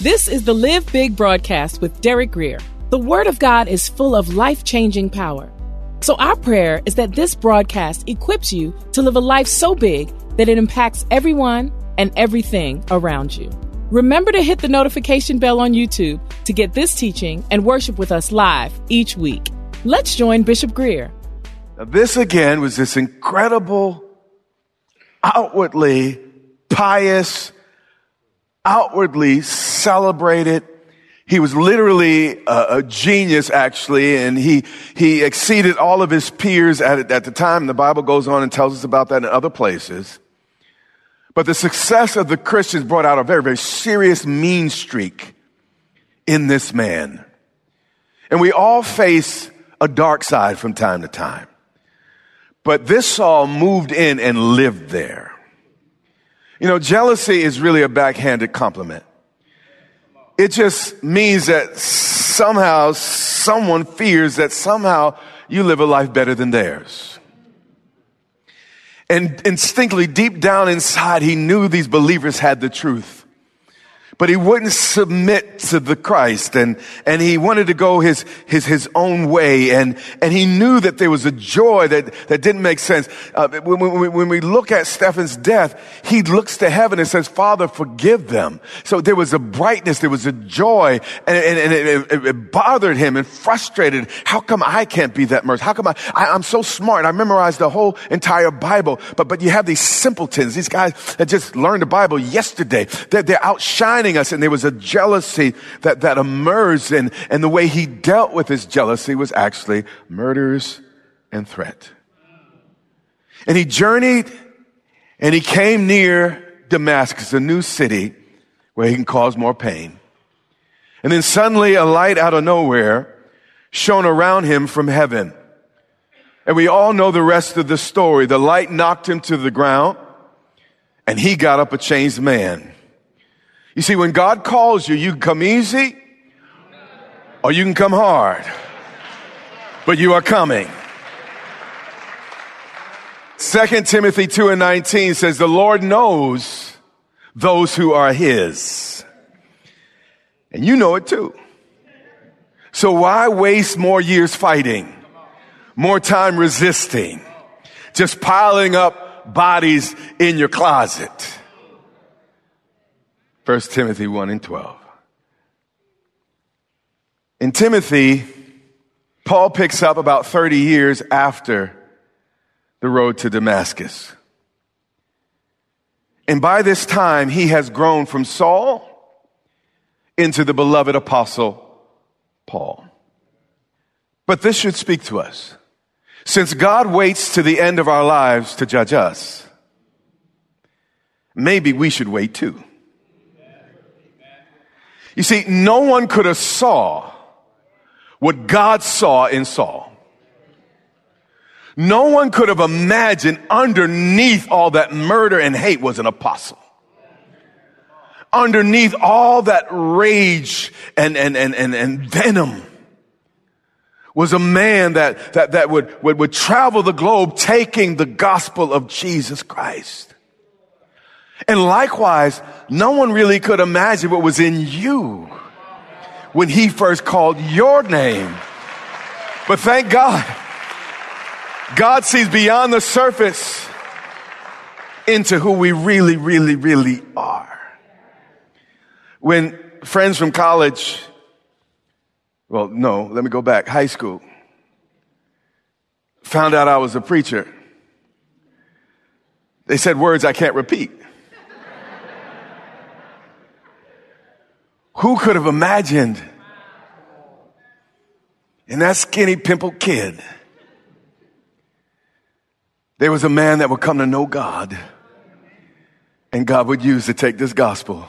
This is the Live Big broadcast with Derek Grier. The Word of God is full of life changing power. So, our prayer is that this broadcast equips you to live a life so big that it impacts everyone and everything around you. Remember to hit the notification bell on YouTube to get this teaching and worship with us live each week. Let's join Bishop Grier. Now, this again was this incredible, outwardly pious, outwardly celebrated. He was literally a, a, genius, actually, and he he exceeded all of his peers at at the time. The Bible goes on and tells us about that in other places. But the success of the Christians brought out a very very serious mean streak in this man, and we all face a dark side from time to time. But this Saul moved in and lived there. You know, jealousy is really a backhanded compliment. It just means that somehow someone fears that somehow you live a life better than theirs. And instinctively, deep down inside, he knew these believers had the truth but he wouldn't submit to the Christ and, and he wanted to go his, his, his own way. And, and he knew that there was a joy that, that didn't make sense. Uh, when, when, when we look at Stephen's death, he looks to heaven and says, Father, forgive them. So there was a brightness, there was a joy, and, and, and it, it, it, bothered him and frustrated. How come I can't be that merciful? How come I, I, I'm so smart? I memorized the whole entire Bible, but, but you have these simpletons, these guys that just learned the Bible yesterday. They're, they're outshining us and there was a jealousy that, that emerged and, and the way he dealt with his jealousy was actually murders and threat. And he journeyed and he came near Damascus, a new city where he can cause more pain. And then suddenly a light out of nowhere shone around him from heaven. And we all know the rest of the story. The light knocked him to the ground and he got up a changed man. You see, when God calls you, you can come easy or you can come hard, but you are coming. 2 Timothy 2 and 19 says, the Lord knows those who are his. And you know it too. So why waste more years fighting, more time resisting, just piling up bodies in your closet? 1 Timothy 1 and 12. In Timothy, Paul picks up about 30 years after the road to Damascus. And by this time, he has grown from Saul into the beloved apostle Paul. But this should speak to us. Since God waits to the end of our lives to judge us, maybe we should wait too. You see, no one could have saw what God saw in Saul. No one could have imagined underneath all that murder and hate was an apostle. Underneath all that rage and, and, and, and, and venom was a man that, that, that would, would, would travel the globe taking the gospel of Jesus Christ. And likewise, no one really could imagine what was in you when he first called your name. But thank God, God sees beyond the surface. into who we really, really, really are. When friends from college, well, no, let me go back, high school, found out I was a preacher, they said words I can't repeat. Who could have imagined in that skinny, pimple kid, there was a man that would come to know God and God would use to take this gospel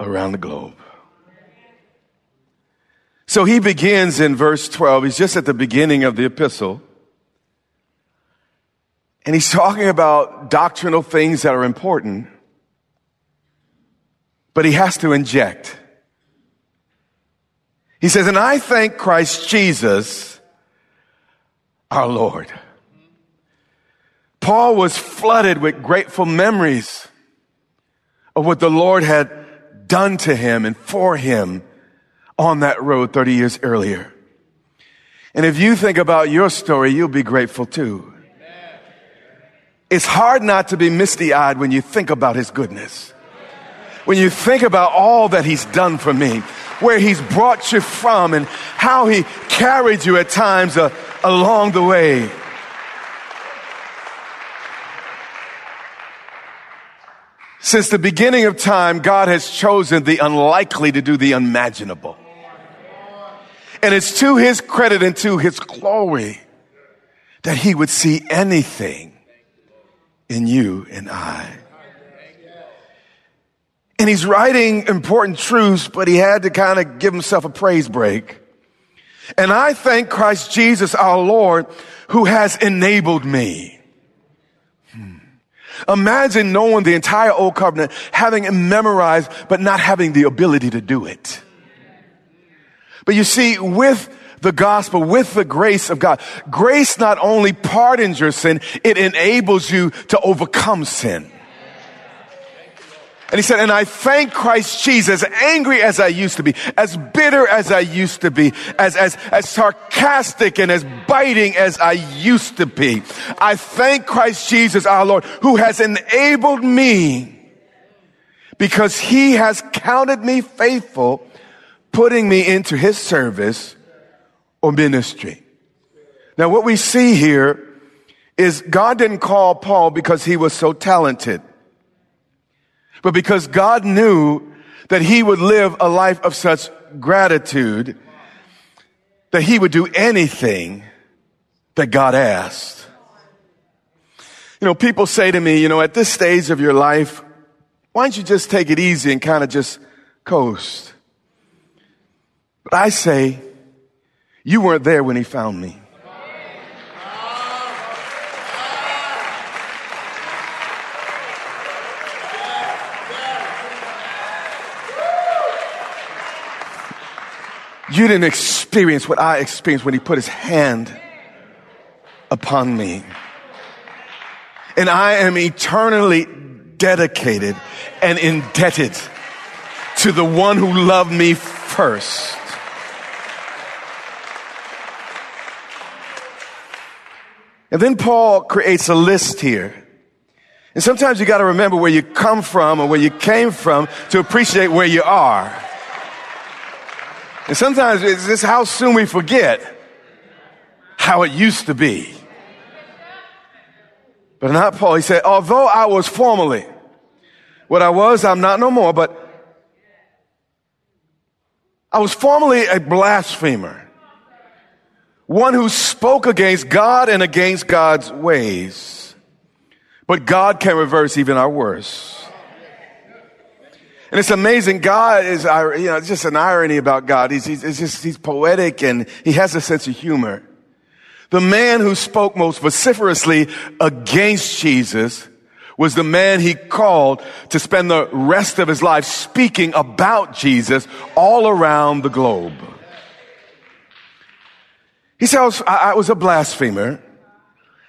around the globe. So he begins in verse 12. He's just at the beginning of the epistle. And he's talking about doctrinal things that are important, but he has to inject. He says, and I thank Christ Jesus, our Lord. Paul was flooded with grateful memories of what the Lord had done to him and for him on that road 30 years earlier. And if you think about your story, you'll be grateful too. It's hard not to be misty eyed when you think about his goodness. When you think about all that he's done for me, where he's brought you from and how he carried you at times uh, along the way. Since the beginning of time, God has chosen the unlikely to do the unimaginable. And it's to his credit and to his glory that he would see anything in you and I. And he's writing important truths, but he had to kind of give himself a praise break. And I thank Christ Jesus our Lord who has enabled me. Hmm. Imagine knowing the entire old covenant, having it memorized, but not having the ability to do it. But you see, with the gospel, with the grace of God, grace not only pardons your sin, it enables you to overcome sin. And he said, and I thank Christ Jesus, angry as I used to be, as bitter as I used to be, as, as, as sarcastic and as biting as I used to be. I thank Christ Jesus, our Lord, who has enabled me because he has counted me faithful, putting me into his service or ministry. Now what we see here is God didn't call Paul because he was so talented but because God knew that he would live a life of such gratitude that he would do anything that God asked. You know, people say to me, you know, at this stage of your life, why don't you just take it easy and kind of just coast? But I say, you weren't there when he found me. You didn't experience what I experienced when he put his hand upon me. And I am eternally dedicated and indebted to the one who loved me first. And then Paul creates a list here. And sometimes you got to remember where you come from or where you came from to appreciate where you are. And sometimes it's just how soon we forget how it used to be. But not Paul. He said, although I was formerly what I was, I'm not no more, but I was formerly a blasphemer, one who spoke against God and against God's ways. But God can reverse even our worst. And it's amazing. God is, you know, it's just an irony about God. He's, he's, just, he's poetic and he has a sense of humor. The man who spoke most vociferously against Jesus was the man he called to spend the rest of his life speaking about Jesus all around the globe. He says, I I was a blasphemer.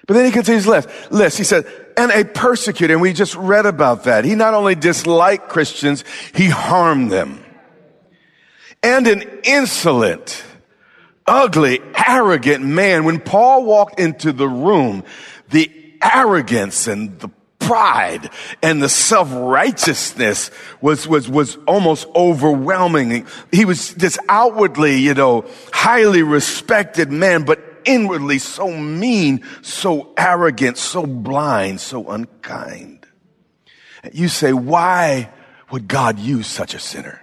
But then he continues list. list. He said, and a persecutor. And we just read about that. He not only disliked Christians, he harmed them. And an insolent, ugly, arrogant man. When Paul walked into the room, the arrogance and the pride and the self-righteousness was, was, was almost overwhelming. He was this outwardly, you know, highly respected man, but inwardly so mean, so arrogant, so blind, so unkind. You say, why would God use such a sinner?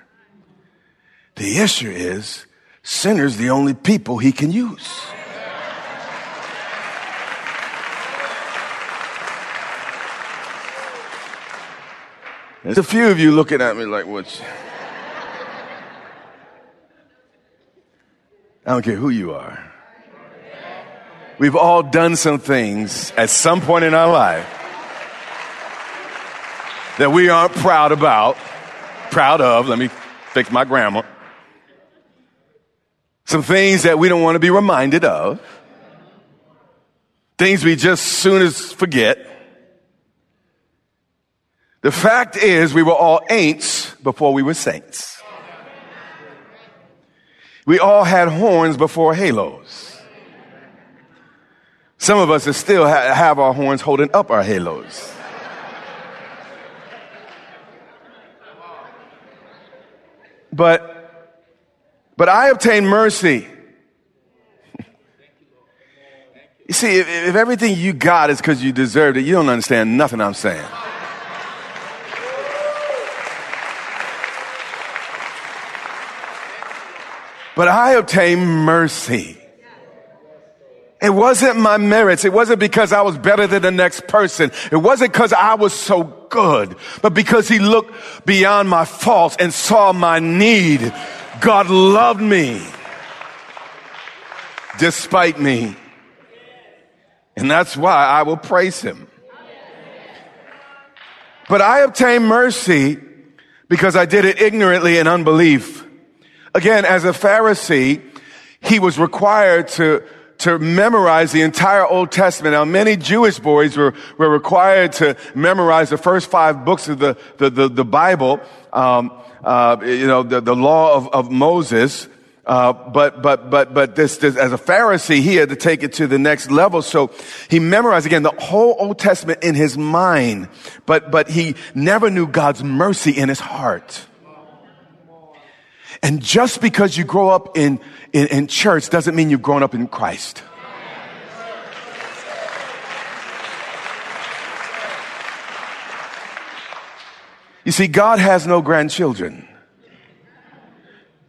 The issue is sinners the only people he can use. There's a few of you looking at me like, what? I don't care who you are. We've all done some things at some point in our life that we aren't proud about, proud of. Let me fix my grammar. Some things that we don't want to be reminded of. Things we just soon as forget. The fact is, we were all ain'ts before we were saints. We all had horns before halos. Some of us still have our horns holding up our halos. But, but I obtained mercy. You see, if, if everything you got is because you deserved it, you don't understand nothing I'm saying. But I obtained mercy. It wasn't my merits. It wasn't because I was better than the next person. It wasn't because I was so good, but because he looked beyond my faults and saw my need. God loved me despite me. And that's why I will praise him. But I obtained mercy because I did it ignorantly in unbelief. Again, as a Pharisee, he was required to, to memorize the entire Old Testament. Now, many Jewish boys were, were required to memorize the first five books of the, the, the, the Bible, um, uh, you know, the, the law of, of Moses. Uh, but but but but this, this as a Pharisee, he had to take it to the next level. So he memorized again the whole Old Testament in his mind, but but he never knew God's mercy in his heart. And just because you grow up in, in, in church doesn't mean you've grown up in Christ. You see, God has no grandchildren.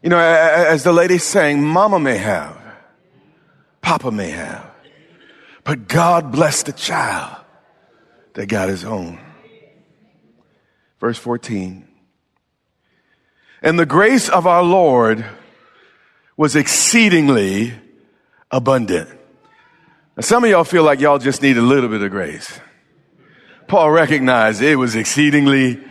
You know, as the lady saying, Mama may have, Papa may have, but God blessed the child that got his own. Verse 14. And the grace of our Lord was exceedingly abundant. Now, some of y'all feel like y'all just need a little bit of grace. Paul recognized it was exceedingly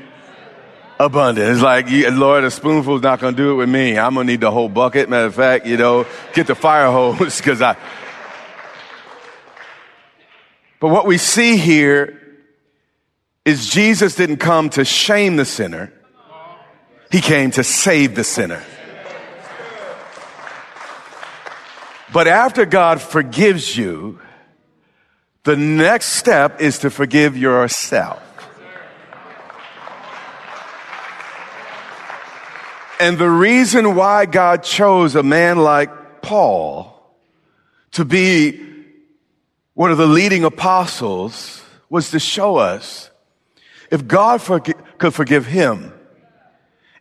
abundant. It's like, Lord, a spoonful's not going to do it with me. I'm going to need the whole bucket. Matter of fact, you know, get the fire hose because I. But what we see here is Jesus didn't come to shame the sinner. He came to save the sinner. But after God forgives you, the next step is to forgive yourself. And the reason why God chose a man like Paul to be one of the leading apostles was to show us if God could forgive him,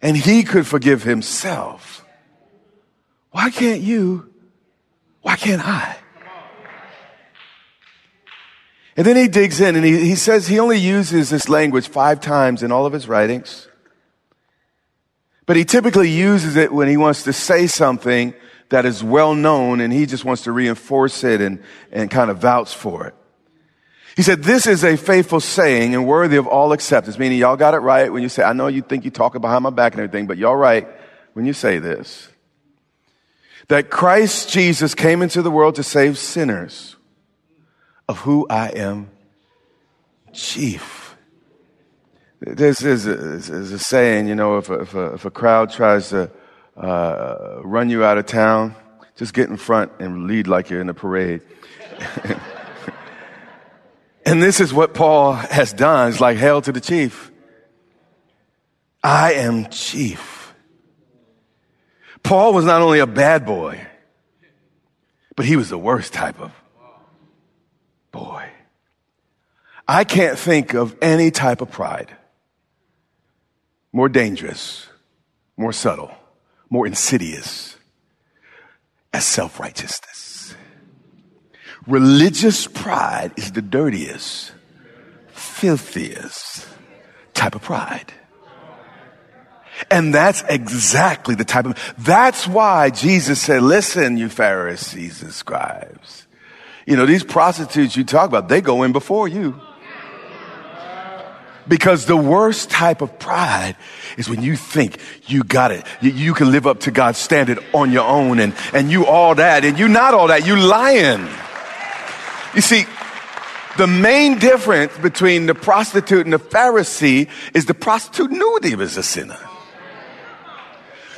and he could forgive himself. Why can't you? Why can't I? And then he digs in and he, he says he only uses this language five times in all of his writings. But he typically uses it when he wants to say something that is well known and he just wants to reinforce it and, and kind of vouch for it. He said, this is a faithful saying and worthy of all acceptance, meaning y'all got it right when you say, I know you think you're talking behind my back and everything, but y'all right when you say this. That Christ Jesus came into the world to save sinners, of who I am chief. This is a, is a saying, you know, if a, if a, if a crowd tries to uh, run you out of town, just get in front and lead like you're in a parade. And this is what Paul has done. It's like hail to the chief. I am chief. Paul was not only a bad boy, but he was the worst type of boy. I can't think of any type of pride more dangerous, more subtle, more insidious as self righteousness. Religious pride is the dirtiest, filthiest type of pride. And that's exactly the type of, that's why Jesus said, listen, you Pharisees and scribes. You know, these prostitutes you talk about, they go in before you. Because the worst type of pride is when you think you got it. You, you, can live up to God's standard on your own and, and you all that and you not all that. You lying. You see, the main difference between the prostitute and the Pharisee is the prostitute knew he was a sinner.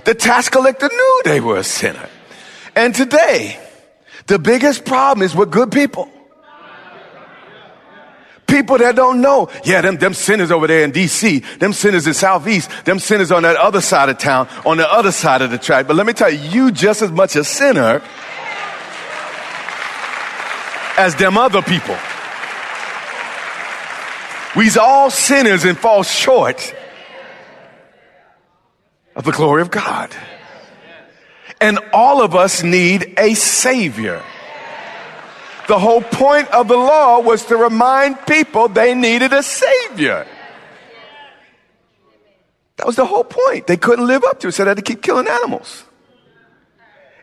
The tax collector knew they were a sinner. And today, the biggest problem is with good people. People that don't know. Yeah, them, them sinners over there in DC, them sinners in Southeast, them sinners on that other side of town, on the other side of the track. But let me tell you, you just as much a sinner as them other people. We's all sinners and fall short of the glory of God. And all of us need a savior. The whole point of the law was to remind people they needed a savior. That was the whole point. They couldn't live up to it, so they had to keep killing animals.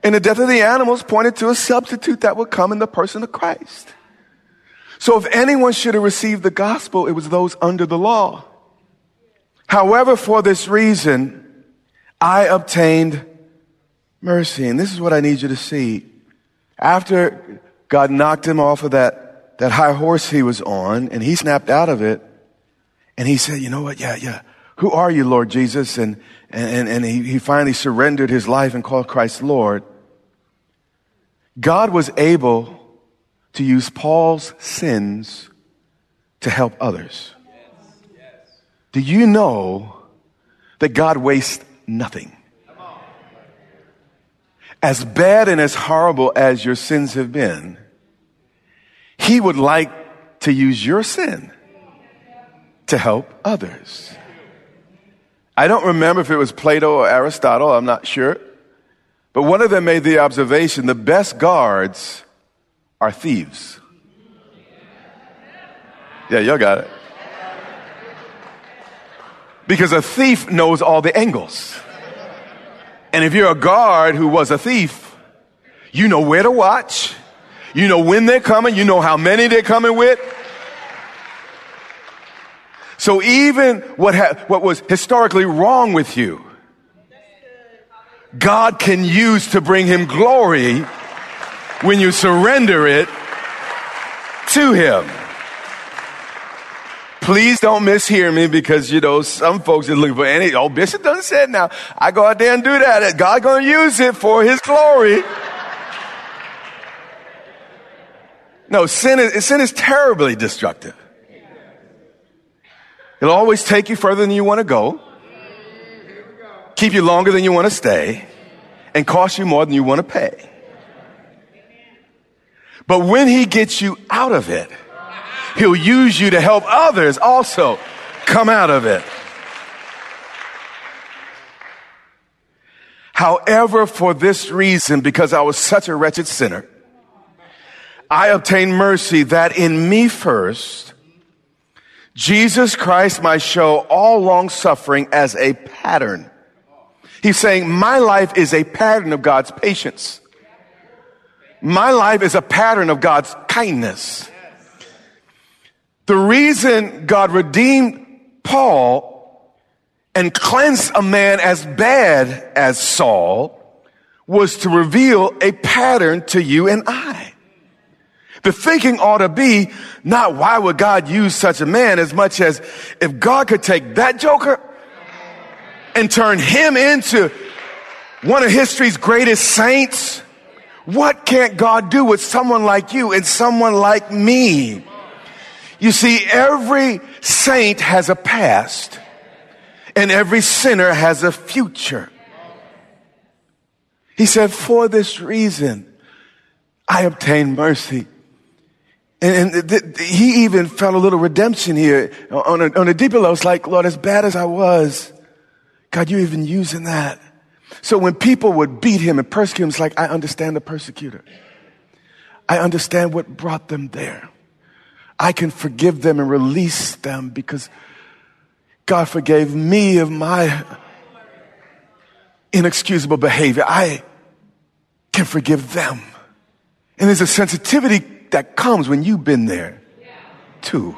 And the death of the animals pointed to a substitute that would come in the person of Christ. So if anyone should have received the gospel, it was those under the law. However, for this reason, I obtained mercy. And this is what I need you to see. After God knocked him off of that, that high horse he was on and he snapped out of it and he said, you know what? Yeah, yeah. Who are you, Lord Jesus? And, and, and he, he finally surrendered his life and called Christ Lord. God was able to use Paul's sins to help others. Do you know that God wastes nothing. As bad and as horrible as your sins have been, He would like to use your sin to help others. I don't remember if it was Plato or Aristotle, I'm not sure. But one of them made the observation the best guards are thieves. Yeah, y'all got it. Because a thief knows all the angles. And if you're a guard who was a thief, you know where to watch. You know when they're coming. You know how many they're coming with. So even what, ha- what was historically wrong with you, God can use to bring him glory when you surrender it to him. Please don't mishear me because, you know, some folks are looking for any, oh, Bishop doesn't say it now. I go out there and do that. God gonna use it for his glory. No, sin is, sin is terribly destructive. It'll always take you further than you want to go, keep you longer than you want to stay, and cost you more than you want to pay. But when he gets you out of it, He'll use you to help others also come out of it. However, for this reason, because I was such a wretched sinner, I obtained mercy that in me first, Jesus Christ might show all long suffering as a pattern. He's saying, my life is a pattern of God's patience. My life is a pattern of God's kindness. The reason God redeemed Paul and cleansed a man as bad as Saul was to reveal a pattern to you and I. The thinking ought to be not why would God use such a man as much as if God could take that joker and turn him into one of history's greatest saints, what can't God do with someone like you and someone like me? You see, every saint has a past and every sinner has a future. He said, for this reason, I obtained mercy. And, and th- th- he even felt a little redemption here on a, on a deeper level. It's like, Lord, as bad as I was, God, you're even using that. So when people would beat him and persecute him, it's like, I understand the persecutor. I understand what brought them there. I can forgive them and release them because God forgave me of my inexcusable behavior. I can forgive them. And there's a sensitivity that comes when you've been there too.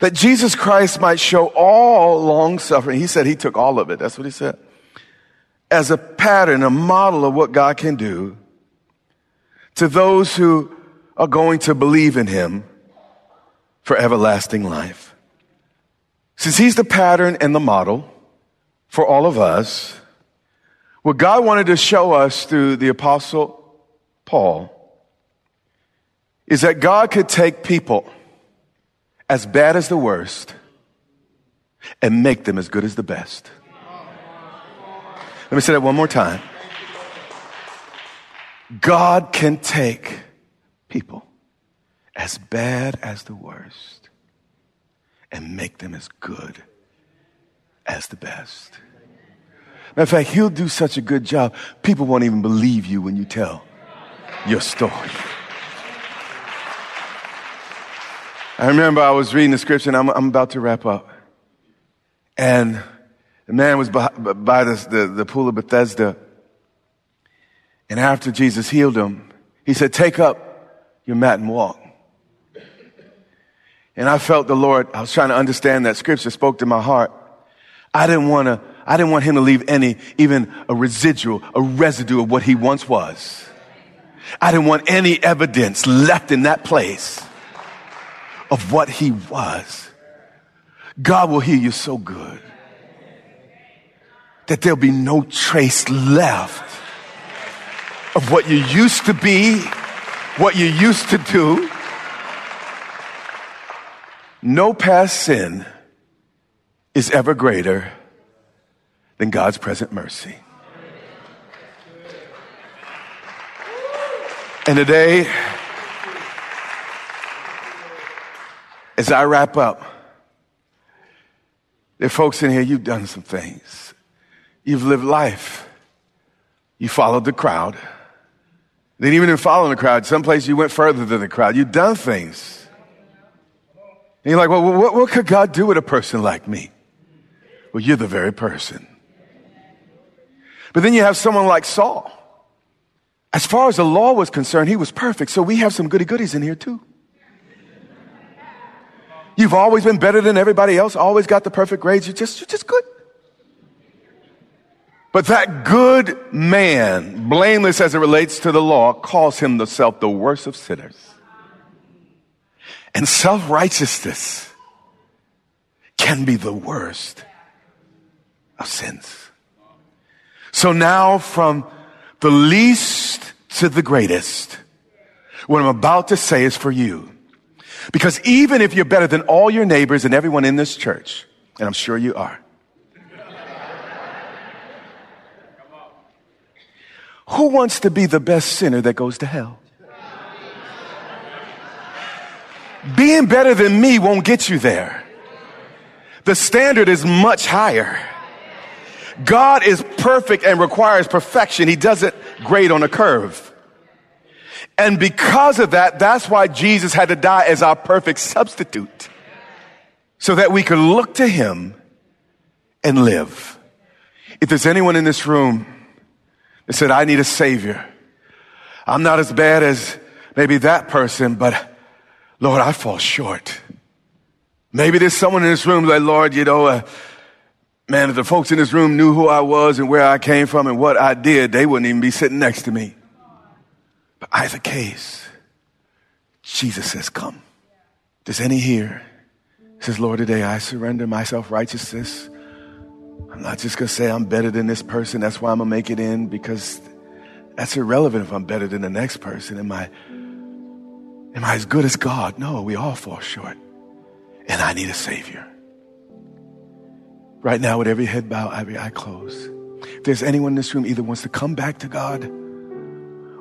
That Jesus Christ might show all long suffering. He said he took all of it. That's what he said. As a pattern, a model of what God can do to those who are going to believe in him for everlasting life. Since he's the pattern and the model for all of us, what God wanted to show us through the apostle Paul is that God could take people as bad as the worst and make them as good as the best. Let me say that one more time. God can take people as bad as the worst and make them as good as the best. Matter of fact, he'll do such a good job, people won't even believe you when you tell your story. I remember I was reading the scripture, and I'm, I'm about to wrap up. And the man was by, by the, the, the pool of Bethesda. And after Jesus healed him, he said, Take up your mat and walk. And I felt the Lord, I was trying to understand that scripture spoke to my heart. I didn't want to, I didn't want him to leave any, even a residual, a residue of what he once was. I didn't want any evidence left in that place of what he was. God will hear you so good that there'll be no trace left of what you used to be, what you used to do. No past sin is ever greater than God's present mercy. And today, as I wrap up, there are folks in here, you've done some things. You've lived life. You followed the crowd. Then even in following the crowd, someplace you went further than the crowd. You've done things. And you're like, well, what, what could God do with a person like me? Well, you're the very person. But then you have someone like Saul. As far as the law was concerned, he was perfect. So we have some goody goodies in here too. You've always been better than everybody else, always got the perfect grades. You're just, you're just good. But that good man, blameless as it relates to the law, calls himself the worst of sinners. And self-righteousness can be the worst of sins. So now from the least to the greatest, what I'm about to say is for you. Because even if you're better than all your neighbors and everyone in this church, and I'm sure you are, who wants to be the best sinner that goes to hell? Being better than me won't get you there. The standard is much higher. God is perfect and requires perfection. He doesn't grade on a curve. And because of that, that's why Jesus had to die as our perfect substitute. So that we could look to him and live. If there's anyone in this room that said, I need a savior. I'm not as bad as maybe that person, but Lord, I fall short. Maybe there's someone in this room like, Lord, you know, uh, man, if the folks in this room knew who I was and where I came from and what I did, they wouldn't even be sitting next to me. But either case, Jesus says, come. Does any here says, Lord, today I surrender my self-righteousness. I'm not just going to say I'm better than this person. That's why I'm going to make it in because that's irrelevant if I'm better than the next person. Am I, Am I as good as God? No, we all fall short. And I need a Savior. Right now, with every head bowed, every eye closed, if there's anyone in this room either wants to come back to God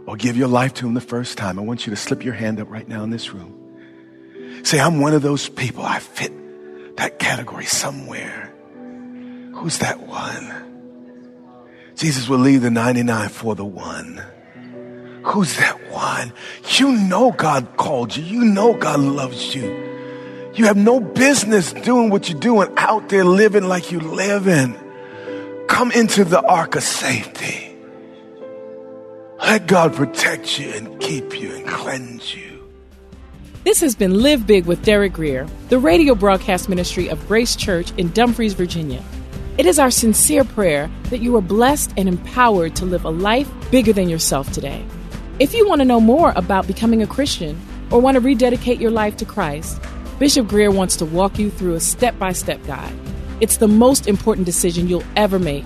or give your life to Him the first time, I want you to slip your hand up right now in this room. Say, I'm one of those people. I fit that category somewhere. Who's that one? Jesus will leave the 99 for the one. Who's that one? You know God called you. You know God loves you. You have no business doing what you're doing out there living like you live in. Come into the ark of safety. Let God protect you and keep you and cleanse you. This has been Live Big with Derek Grier, the radio broadcast ministry of Grace Church in Dumfries, Virginia. It is our sincere prayer that you are blessed and empowered to live a life bigger than yourself today. If you want to know more about becoming a Christian or want to rededicate your life to Christ, Bishop Grier wants to walk you through a step by step guide. It's the most important decision you'll ever make.